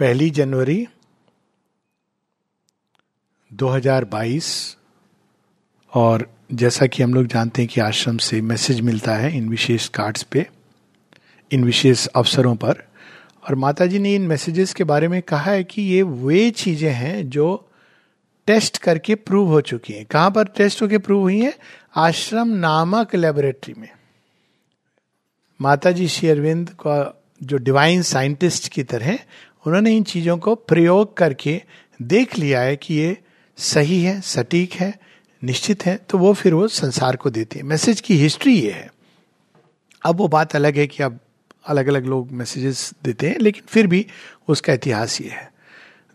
पहली जनवरी 2022 और जैसा कि हम लोग जानते हैं कि आश्रम से मैसेज मिलता है इन विशेष कार्ड्स पे, इन विशेष अवसरों पर। और माता जी ने इन मैसेजेस के बारे में कहा है कि ये वे चीज़ें हैं जो टेस्ट करके प्रूव हो चुकी हैं। कहाँ पर टेस्ट होके प्रूव हुई हैं? आश्रम नामक लेबोरेटरी में। माता जी श्री अरविंद का जो डिवाइन साइंटिस्ट की तरह उन्होंने इन चीज़ों को प्रयोग करके देख लिया है कि ये सही है, सटीक है, निश्चित है तो वो फिर वो संसार को देते हैं। मैसेज की हिस्ट्री ये है। अब वो बात अलग है कि अब अलग अलग लोग मैसेजेस देते हैं, लेकिन फिर भी उसका इतिहास ये है।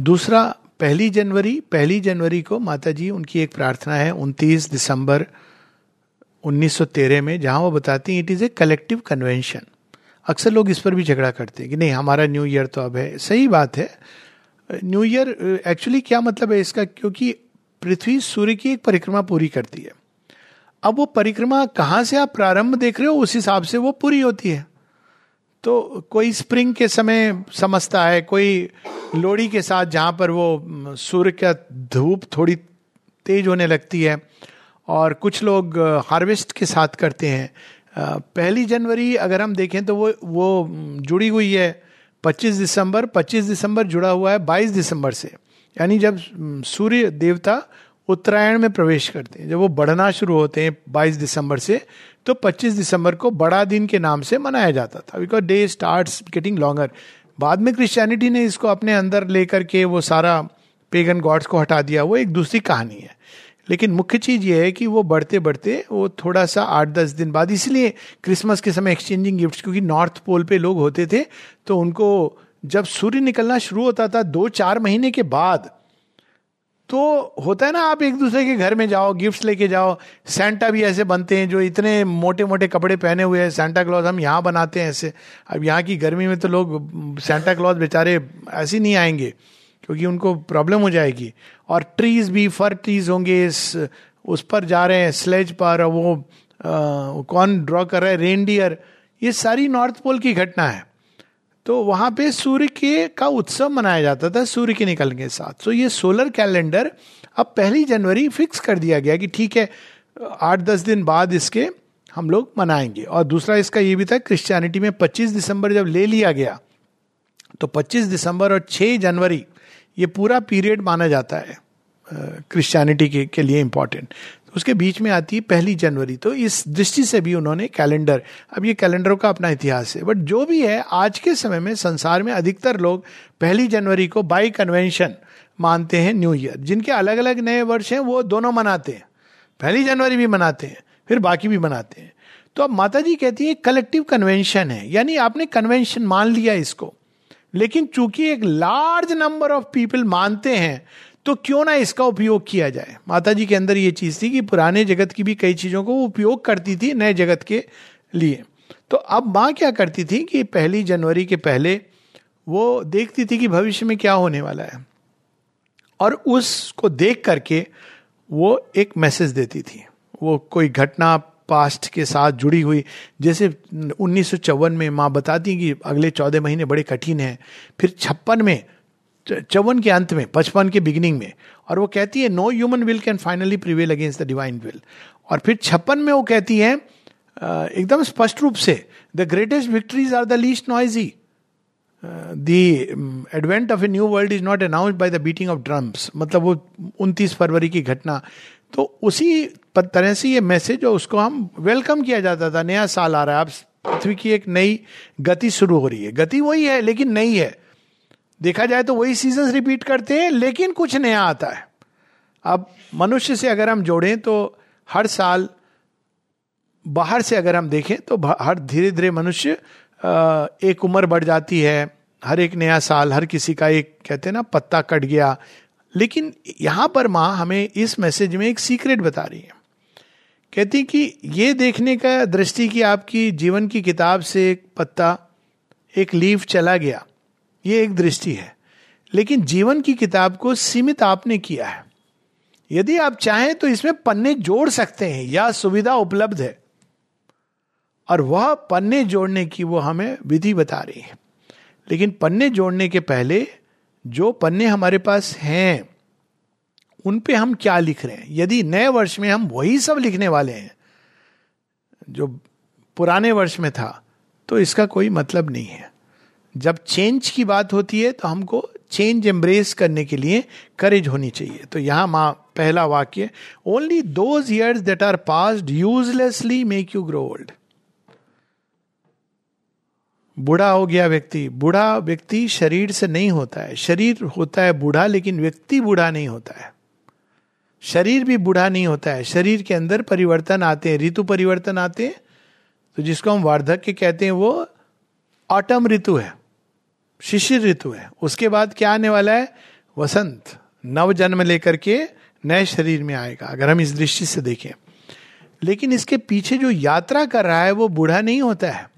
दूसरा, पहली जनवरी पहली जनवरी को माता जी उनकी एक प्रार्थना है, उनतीस दिसंबर 1913 में, जहाँ वो बताती हैं it is a collective convention अक्सर लोग इस पर भी झगड़ा करते हैं कि नहीं, हमारा न्यू ईयर तो अब है। सही बात है। न्यू ईयर, एक्चुअली क्या मतलब है इसका? क्योंकि पृथ्वी सूर्य की एक परिक्रमा पूरी करती है। अब वो परिक्रमा कहाँ से आप प्रारंभ देख रहे हो, उस हिसाब से वो पूरी होती है। तो कोई स्प्रिंग के समय समझता है, कोई लोड़ी के साथ जहाँ पर वो सूर्य का धूप थोड़ी तेज होने लगती है, और कुछ लोग हार्वेस्ट के साथ करते हैं। पहली जनवरी अगर हम देखें तो वो वो जुड़ी हुई है। 25 दिसंबर 25 दिसंबर जुड़ा हुआ है 22 दिसंबर से। यानी जब सूर्य देवता उत्तरायण में प्रवेश करते हैं, जब वो बढ़ना शुरू होते हैं 22 दिसंबर से तो 25 दिसंबर को बड़ा दिन के नाम से मनाया जाता था। Because day start getting longer बाद में क्रिश्चियनिटी ने इसको अपने अंदर लेकर के वो सारा पेगन गॉड्स को हटा दिया। वो एक दूसरी कहानी है। लेकिन मुख्य चीज़ ये है कि वो बढ़ते बढ़ते वो थोड़ा सा आठ दस दिन बाद, इसलिए क्रिसमस के समय एक्सचेंजिंग गिफ्ट क्योंकि नॉर्थ पोल पे लोग होते थे तो उनको जब सूर्य निकलना शुरू होता था दो चार महीने के बाद तो होता है ना, आप एक दूसरे के घर में जाओ गिफ्ट्स लेके जाओ सेंटा भी ऐसे बनते हैं जो इतने मोटे मोटे कपड़े पहने हुए हैं सेंटा क्लॉज हम यहाँ बनाते हैं ऐसे। अब यहाँ की गर्मी में तो लोग सेंटा क्लॉज बेचारे ऐसे नहीं आएँगे। क्योंकि उनको प्रॉब्लम हो जाएगी। और ट्रीज भी फर ट्रीज होंगे इस उस पर जा रहे हैं स्लेज पर वो आ, कौन ड्रॉ कर रहा है? रेनडियर ये सारी नॉर्थ पोल की घटना है। तो वहाँ पे सूर्य के का उत्सव मनाया जाता था सूर्य के निकलने के साथ। तो ये सोलर कैलेंडर अब पहली जनवरी फिक्स कर दिया गया कि ठीक है आठ दस दिन बाद इसके हम लोग मनाएँगे। और दूसरा इसका ये भी था क्रिश्चियनिटी में 25 दिसंबर जब ले लिया गया तो 25 दिसंबर और 6 जनवरी ये पूरा पीरियड माना जाता है क्रिश्चियनिटी के, के लिए इंपॉर्टेंट उसके बीच में आती है पहली जनवरी। तो इस दृष्टि से भी उन्होंने कैलेंडर अब ये कैलेंडरों का अपना इतिहास है। बट जो भी है आज के समय में संसार में अधिकतर लोग पहली जनवरी को बाई कन्वेंशन मानते हैं न्यू ईयर जिनके अलग अलग नए वर्ष हैं वो दोनों मनाते हैं। पहली जनवरी भी मनाते हैं फिर बाकी भी मनाते हैं। तो अब माता जी कहती है कलेक्टिव कन्वेंशन है। यानी आपने कन्वेंशन मान लिया इसको। लेकिन चूँकि एक लार्ज नंबर ऑफ़ पीपल मानते हैं तो क्यों ना इसका उपयोग किया जाए? माता जी के अंदर ये चीज़ थी कि पुराने जगत की भी कई चीज़ों को उपयोग करती थी नए जगत के लिए। तो अब माँ क्या करती थी कि पहली जनवरी के पहले वो देखती थी कि भविष्य में क्या होने वाला है। और उसको देख करके वो एक मैसेज देती थी। वो कोई घटना पास्ट के साथ जुड़ी हुई। जैसे उन्नीस में माँ बताती कि अगले चौदह महीने बड़े कठिन हैं। फिर छप्पन में, चौवन के अंत में, पचपन के बिगिनिंग में, और वो कहती है no human will can finally prevail against the divine will और फिर छप्पन में वो कहती है एकदम स्पष्ट रूप से the greatest victories are the least noisy the advent of a new world is not announce by the beating of drums मतलब वो उनतीस फरवरी की घटना तो उसी तरह से ये मैसेज और उसको हम वेलकम किया जाता था। नया साल आ रहा है, अब पृथ्वी की एक नई गति शुरू हो रही है। गति वही है, लेकिन नई है। देखा जाए तो वही सीज़न रिपीट करते हैं, लेकिन कुछ नया आता है। अब मनुष्य से अगर हम जोड़ें तो हर साल बाहर से अगर हम देखें तो हर धीरे धीरे मनुष्य एक उम्र बढ़ जाती है। हर एक नया साल, हर किसी का एक, कहते हैं ना, पत्ता कट गया लेकिन यहाँ पर माँ हमें इस मैसेज में एक सीक्रेट बता रही है। कहती कि ये देखने का दृष्टि की आपकी जीवन की किताब से एक पत्ता, एक लीफ चला गया, ये एक दृष्टि है। लेकिन जीवन की किताब को सीमित आपने किया है। यदि आप चाहें तो इसमें पन्ने जोड़ सकते हैं, या सुविधा उपलब्ध है। और वह पन्ने जोड़ने की वो हमें विधि बता रही है। लेकिन पन्ने जोड़ने के पहले जो पन्ने हमारे पास हैं, उन पे हम क्या लिख रहे हैं? यदि नए वर्ष में हम वही सब लिखने वाले हैं, जो पुराने वर्ष में था तो इसका कोई मतलब नहीं है। जब चेंज की बात होती है तो हमको चेंज एम्ब्रेस करने के लिए करेज होनी चाहिए। तो यहाँ माँ, पहला वाक्य only those years that are passed uselessly make you grow old बूढ़ा हो गया व्यक्ति, बूढ़ा व्यक्ति शरीर से नहीं होता है। शरीर होता है बूढ़ा, लेकिन व्यक्ति बूढ़ा नहीं होता है। शरीर भी बूढ़ा नहीं होता है। शरीर के अंदर परिवर्तन आते हैं, ऋतु परिवर्तन आते हैं। तो जिसको हम वार्धक्य कहते हैं, वो ऑटम ऋतु है, शिशिर ऋतु है। उसके बाद क्या आने वाला है? वसंत, नव जन्म लेकर के नए शरीर में आएगा, अगर हम इस दृष्टि से देखें। लेकिन इसके पीछे जो यात्रा कर रहा है, वो बूढ़ा नहीं होता है।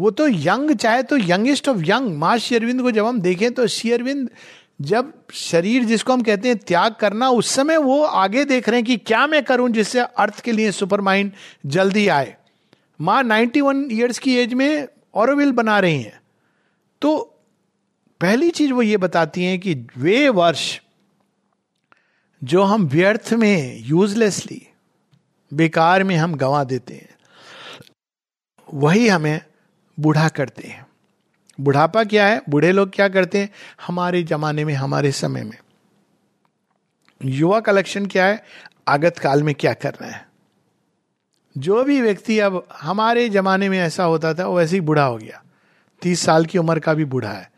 वो तो यंग, चाहे तो यंगेस्ट ऑफ़ यंग। माँ शेरविंद को जब हम देखें तो शेरविंद जब शरीर जिसको हम कहते हैं त्याग करना, उस समय वो आगे देख रहे हैं कि क्या मैं करूँ जिससे अर्थ के लिए सुपर माइंड जल्दी आए। माँ नाइन्टी वन ईयर्स की एज में औरविल बना रही हैं। तो पहली चीज़ वो ये बताती हैं कि वे वर्ष जो हम व्यर्थ में यूजलेसली बेकार में हम गंवा देते हैं, वही हमें बूढ़ा करते हैं। बुढ़ापा क्या है? बूढ़े लोग क्या करते हैं? हमारे जमाने में, हमारे समय में। युवा का लक्षण क्या है? आगत काल में क्या कर रहे हैं? जो भी व्यक्ति अब हमारे जमाने में ऐसा होता था, वो ऐसे ही बूढ़ा हो गया। तीस साल की उम्र का भी बूढ़ा है।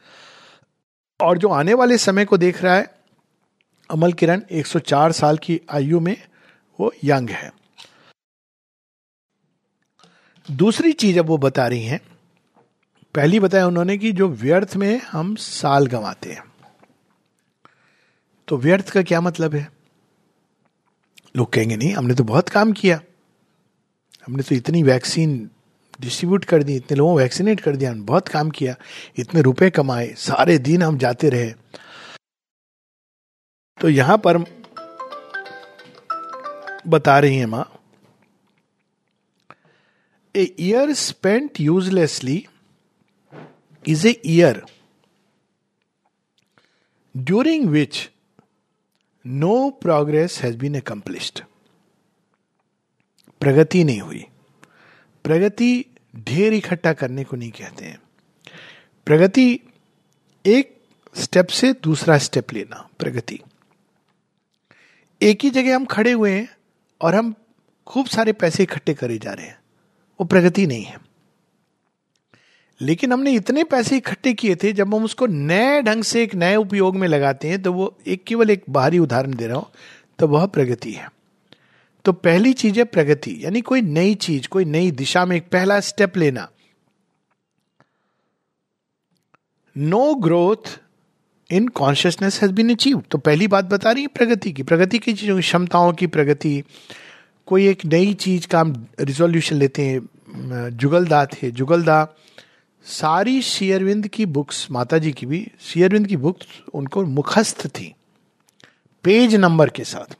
और जो आने वाले समय को देख रहा है, अमल किरण 104 साल की आयु में वो यंग है। दूसरी चीज़ अब वो बता रही हैं पहली बताया उन्होंने कि जो व्यर्थ में हम साल गंवाते हैं। तो व्यर्थ का क्या मतलब है? लोग कहेंगे, नहीं, हमने तो बहुत काम किया। हमने तो इतनी वैक्सीन डिस्ट्रीब्यूट कर दी, इतने लोगों को वैक्सीनेट कर दिया, हमने बहुत काम किया। इतने रुपए कमाए, सारे दिन हम जाते रहे। तो यहाँ पर बता रही है माँ, a year spent uselessly is a year during which no progress has been accomplished. प्रगति नहीं हुई। प्रगति ढेर इकट्ठा करने को नहीं कहते हैं। प्रगति एक स्टेप से दूसरा स्टेप लेना, प्रगति। एक ही जगह हम खड़े हुए हैं और हम खूब सारे पैसे इकट्ठे करे जा रहे हैं। वो प्रगति नहीं है। लेकिन हमने इतने पैसे इकट्ठे किए थे, जब हम उसको नए ढंग से एक नए उपयोग में लगाते हैं तो वो एक केवल एक बाहरी उदाहरण दे रहा हूँ तो वह प्रगति है। तो पहली चीज़ है प्रगति, यानी कोई नई चीज़, कोई नई दिशा में एक पहला स्टेप लेना। No growth in consciousness has been achieve तो पहली बात बता रही है प्रगति की। प्रगति की चीज़ों की, क्षमताओं की प्रगति। कोई एक नई चीज़ का हम रिजोल्यूशन लेते हैं, जुगलदा थे, जुगलदा सारी शेयरविंद की बुक्स माता जी की भी, शेयरविंद की बुक्स उनको मुखस्थ थी, पेज नंबर के साथ।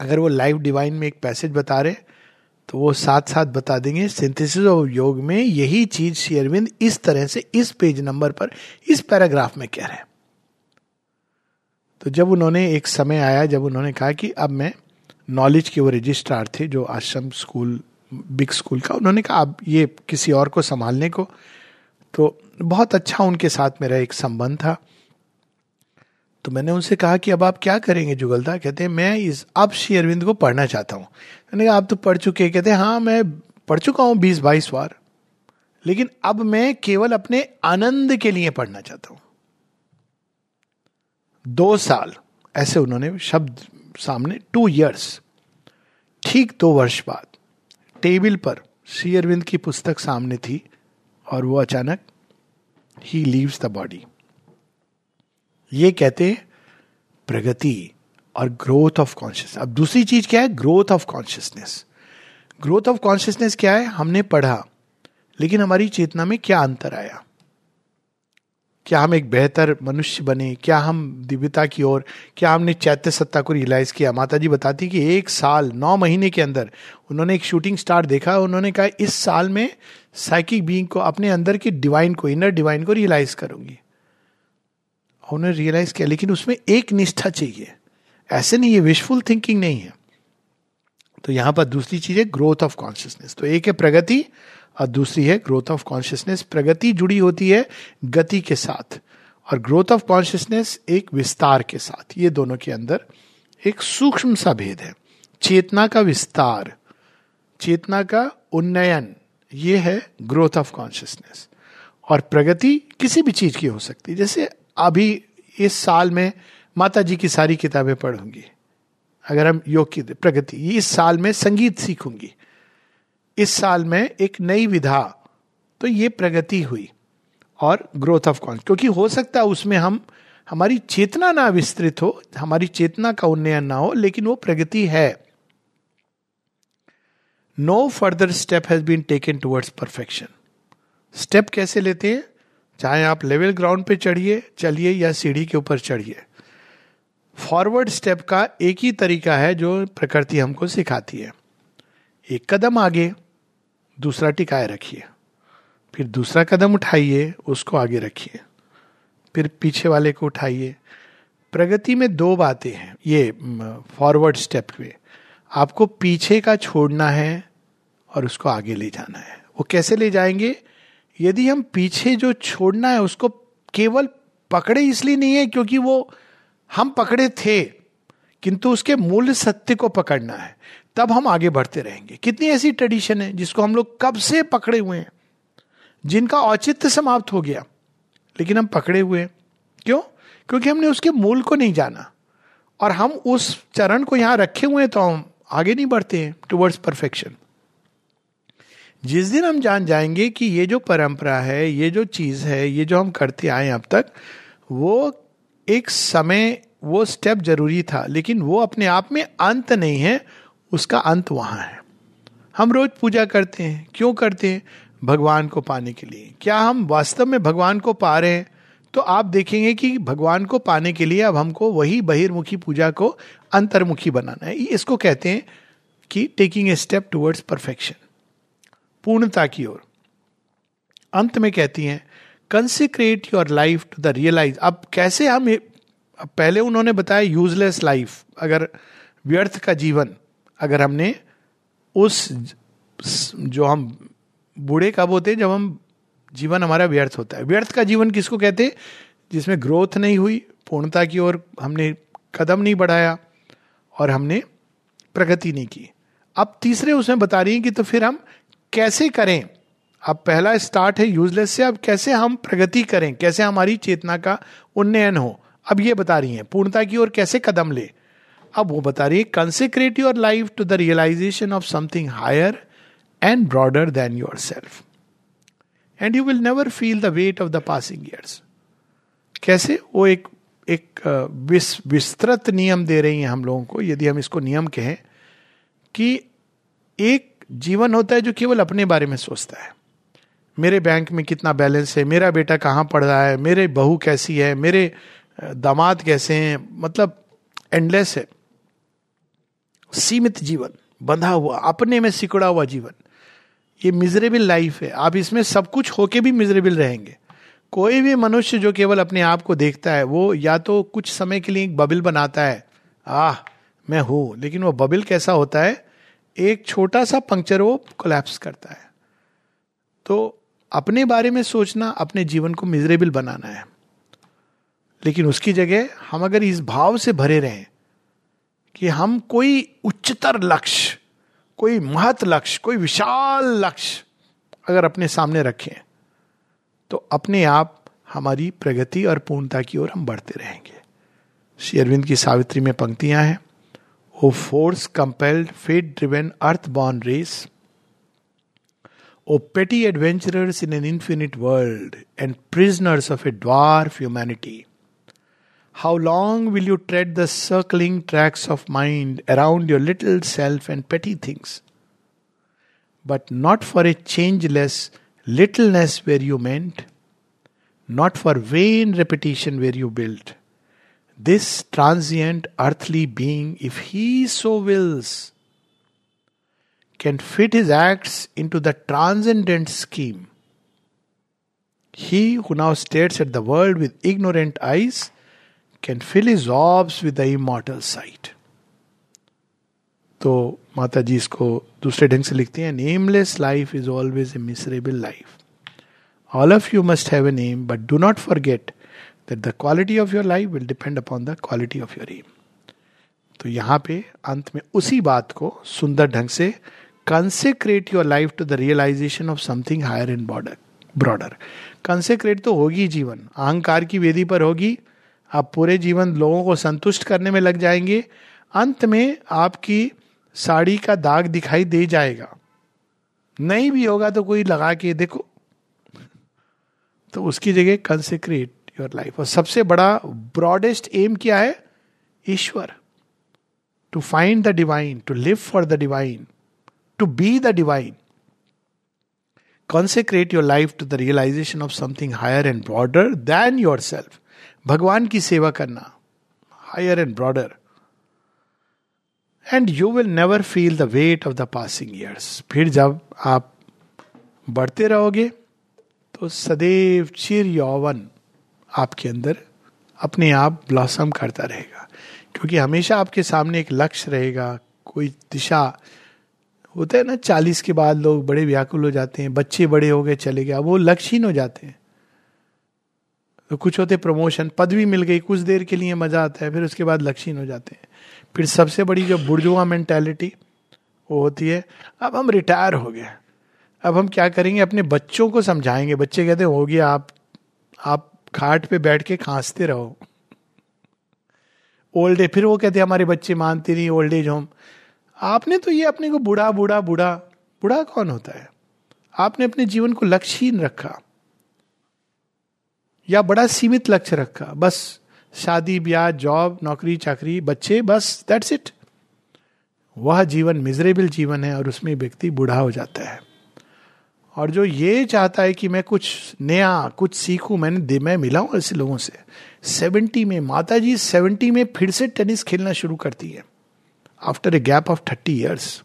अगर वो लाइव डिवाइन में एक पैसेज बता रहे तो वो साथ साथ बता देंगे, सिंथेसिस ऑफ़ योग में यही चीज़ शेयरविंद इस तरह से इस पेज नंबर पर, इस पैराग्राफ में कह रहे हैं। तो जब उन्होंने एक समय आया, जब उन्होंने कहा कि अब मैं नॉलेज के वो रजिस्ट्रार थे जो आश्रम, स्कूल बिग स्कूल का, उन्होंने कहा अब ये किसी और को संभालने को। तो बहुत अच्छा उनके साथ मेरा एक संबंध था। तो मैंने उनसे कहा कि, अब आप क्या करेंगे जुगलदा कहते हैं, मैं इस, अब श्री अरविंद को पढ़ना चाहता हूँ। मैंने कहा, आप तो पढ़ चुके कहते हैं हाँ मैं पढ़ चुका हूँ बीस बाईस बार, लेकिन अब मैं केवल अपने आनंद के लिए पढ़ना चाहता हूँ। दो साल, ऐसे उन्होंने शब्द सामने टू इयर्स ठीक दो वर्ष बाद टेबल पर श्री अरविंद की पुस्तक सामने थी और वो अचानक ही लीव्स द बॉडी। ये कहते प्रगति और ग्रोथ ऑफ़ कॉन्शियस। अब दूसरी चीज़ क्या है? Growth of consciousness. Growth of consciousness क्या है? हमने पढ़ा, लेकिन हमारी चेतना में क्या अंतर आया? क्या हम एक बेहतर मनुष्य बने? क्या हम दिव्यता की ओर? क्या हमने चैत्य सत्ता को रियलाइज़ किया? माता जी बताती कि एक साल, नौ महीने के अंदर उन्होंने एक शूटिंग स्टार देखा। उन्होंने कहा, इस साल में साइकिक बीइंग को अपने अंदर की डिवाइन को इनर डिवाइन को रियलाइज़ करूँगी। उन्होंने रियलाइज़ किया, लेकिन उसमें एक निष्ठा चाहिए। ऐसे नहीं है विशफुल थिंकिंग नहीं है। तो यहाँ पर दूसरी चीज़ है ग्रोथ ऑफ़ कॉन्शियसनेस तो एक है प्रगति और दूसरी है ग्रोथ ऑफ़ कॉन्शियसनेस प्रगति जुड़ी होती है गति के साथ। और ग्रोथ ऑफ़ कॉन्शियसनेस एक विस्तार के साथ। ये दोनों के अंदर एक सूक्ष्म सा भेद है। चेतना का विस्तार, चेतना का उन्नयन, ये है ग्रोथ ऑफ़ कॉन्शियसनेस और प्रगति किसी भी चीज़ की हो सकती है। जैसे अभी इस साल में माता जी की सारी किताबें पढ़ूँगी। अगर हम योग की प्रगति, इस साल में संगीत सीखूँगी। इस साल में एक नई विधा तो ये प्रगति हुई और ग्रोथ ऑफ़ कॉन्स क्योंकि हो सकता है उसमें हम, हमारी चेतना ना विस्तृत हो, हमारी चेतना का उन्नयन ना हो, लेकिन वो प्रगति है। No further step has been taken towards perfection step कैसे लेते हैं? चाहे आप लेवल ग्राउंड पे चढ़िए, चलिए या सीढ़ी के ऊपर चढ़िए। फॉरवर्ड स्टेप का एक ही तरीका है जो प्रकृति हमको सिखाती है। एक कदम आगे दूसरा टिकाए रखिए। फिर दूसरा कदम उठाइए, उसको आगे रखिए। फिर पीछे वाले को उठाइए। प्रगति में दो बातें हैं, ये फॉरवर्ड स्टेप पे। आपको पीछे का छोड़ना है और उसको आगे ले जाना है। वो कैसे ले जाएँगे? यदि हम पीछे जो छोड़ना है, उसको केवल पकड़े इसलिए नहीं है क्योंकि वो हम पकड़े थे, किंतु उसके मूल सत्य को पकड़ना है। तब हम आगे बढ़ते रहेंगे। कितनी ऐसी ट्रेडिशन है जिसको हम लोग कब से पकड़े हुए हैं? जिनका औचित्य समाप्त हो गया, लेकिन हम पकड़े हुए हैं। क्यों? क्योंकि हमने उसके मूल को नहीं जाना। और हम उस चरण को यहाँ रखे हुए हैं तो हम आगे नहीं बढ़ते हैं टुवर्ड्स परफेक्शन जिस दिन हम जान जाएँगे कि ये जो परंपरा है, ये जो चीज़ है, ये जो हम करते आए अब तक, वो एक समय, वो स्टेप ज़रूरी था, लेकिन वो अपने आप में अंत नहीं है उसका अंत वहाँ है। हम रोज पूजा करते हैं। क्यों करते हैं? भगवान को पाने के लिए। क्या हम वास्तव में भगवान को पा रहे हैं? तो आप देखेंगे कि भगवान को पाने के लिए अब हमको वही बहिर्मुखी पूजा को अंतर्मुखी बनाना है। इसको कहते हैं कि taking a step towards perfection पूर्णता की ओर। अंत में कहती हैं consecrate your life to the realize अब कैसे हम पहले उन्होंने बताया यूजलेस लाइफ अगर व्यर्थ का जीवन। अगर हमने उस जो हम बूढ़े कब होते हैं, जब हम जीवन हमारा व्यर्थ होता है। व्यर्थ का जीवन किसको कहते हैं? जिसमें ग्रोथ नहीं हुई, पूर्णता की ओर हमने कदम नहीं बढ़ाया और हमने प्रगति नहीं की। अब तीसरे उसमें बता रही है कि तो फिर हम कैसे करें? अब पहला स्टार्ट है यूजलेस से, अब कैसे हम प्रगति करें? कैसे हमारी चेतना का उन्नयन हो? अब ये बता रही है, पूर्णता की ओर कैसे कदम ले? अब वो बता रही है consecrate your life to the realization of something higher and broader than yourself and you will never feel the weight of the passing years कैसे? वो एक एक विस्तृत नियम दे रही हैं हम लोगों को, यदि हम इसको नियम कहें, कि एक जीवन होता है जो केवल अपने बारे में सोचता है। मेरे बैंक में कितना बैलेंस है, मेरा बेटा कहाँ पढ़ रहा है, मेरे बहू कैसी है, मेरे दामाद कैसे हैं मतलब एंडलेस है। सीमित जीवन, बंधा हुआ, अपने में सिकुड़ा हुआ जीवन। ये मिजरेबल लाइफ है। आप इसमें सब कुछ होके भी मिजरेबल रहेंगे। कोई भी मनुष्य जो केवल अपने आप को देखता है, वो या तो कुछ समय के लिए एक बबिल बनाता है। आह, मैं हूँ। लेकिन वो बबिल कैसा होता है? एक छोटा सा पंक्चर वो कोलैप्स करता है। तो अपने बारे में सोचना, अपने जीवन को मिजरेबल बनाना है। लेकिन उसकी जगह हम अगर इस भाव से भरे रहें कि हम कोई उच्चतर लक्ष्य, कोई महत लक्ष्य, कोई विशाल लक्ष्य अगर अपने सामने रखें तो अपने आप हमारी प्रगति और पूर्णता की ओर हम बढ़ते रहेंगे। श्री अरविंद की सावित्री में पंक्तियाँ हैं। O force compelled fate driven earth born race O petty adventurers in an infinite world and prisoners of a dwarf humanity How long will you tread the circling tracks of mind around your little self and petty things? But not for a changeless littleness where you meant, not for vain repetition where you built. This transient earthly being, if he so wills, can fit his acts into the transcendent scheme. He who now stares at the world with ignorant eyes can fill his orbs with the immortal sight तो माता जी इसको दूसरे ढंग से लिखते हैं nameless life is always a miserable life all of you must have a name but do not forget that the quality of your life will depend upon the quality of your aim तो यहाँ पे अंत में उसी बात को सुंदर ढंग से consecrate your life to the realization of something higher and border broader consecrate तो होगी जीवन, अहंकार की वेदी पर होगी आप पूरे जीवन लोगों को संतुष्ट करने में लग जाएँगे। अंत में आपकी साड़ी का दाग दिखाई दे जाएगा। नहीं भी होगा तो कोई लगा के देखो। तो उसकी जगह कंसेक्रेट योर लाइफ और सबसे बड़ा ब्रॉडेस्ट एम क्या है? ईश्वर। To find the divine to live for the divine to be the divine consecrate your life to the realization of something higher and broader than yourself भगवान की सेवा करना higher and broader and you will never feel the weight of the passing years फिर जब आप बढ़ते रहोगे तो सदैव चिर यौवन आपके अंदर अपने आप ब्लॉसम करता रहेगा। क्योंकि हमेशा आपके सामने एक लक्ष्य रहेगा, कोई दिशा, होता है ना, चालीस के बाद लोग बड़े व्याकुल हो जाते हैं, बच्चे बड़े हो गए, चले गए वो लक्ष्यहीन हो जाते हैं। तो कुछ होते प्रमोशन पदवी मिल गई, कुछ देर के लिए मज़ा आता है, फिर उसके बाद लक्ष्यहीन हो जाते हैं। फिर सबसे बड़ी जो बुर्जुआ मेंटेलिटी वो होती है, अब हम रिटायर हो गए अब हम क्या करेंगे, अपने बच्चों को समझाएँगे। बच्चे कहते हो गया, आप आप खाट पे बैठ के खांसते रहो। ओल्ड एज फिर वो कहते हमारे बच्चे मानते नहीं ओल्ड एज होम आपने तो ये अपने को बूढ़ा बूढ़ा बूढ़ा बूढ़ा कौन होता है? आपने अपने जीवन को लक्ष्यहीन रखा। या बड़ा सीमित लक्ष्य रखा। बस शादी, ब्याह, जॉब, नौकरी, चाकरी, बच्चे, बस दैट्स इट वह जीवन मिजरेबल जीवन है और उसमें व्यक्ति बूढ़ा हो जाता है। और जो ये चाहता है कि मैं कुछ नया, कुछ सीखूं, मैंने दे, मैं मिला हूँ ऐसे लोगों से सेवेंटी में माता जी सेवेंटी में फिर से टेनिस खेलना शुरू करती है after a gap of thirty years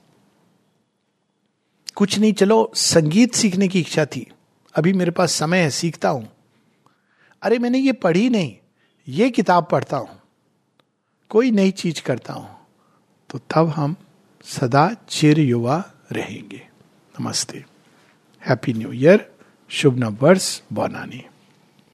कुछ नहीं, चलो संगीत सीखने की इच्छा थी। अभी मेरे पास समय है, सीखता हूँ। अरे मैंने ये पढ़ी नहीं, ये किताब पढ़ता हूँ, कोई नई चीज़ करता हूँ तो तब हम सदा चिर युवा रहेंगे। नमस्ते। Happy new year. शुभ नव वर्ष बौनानी।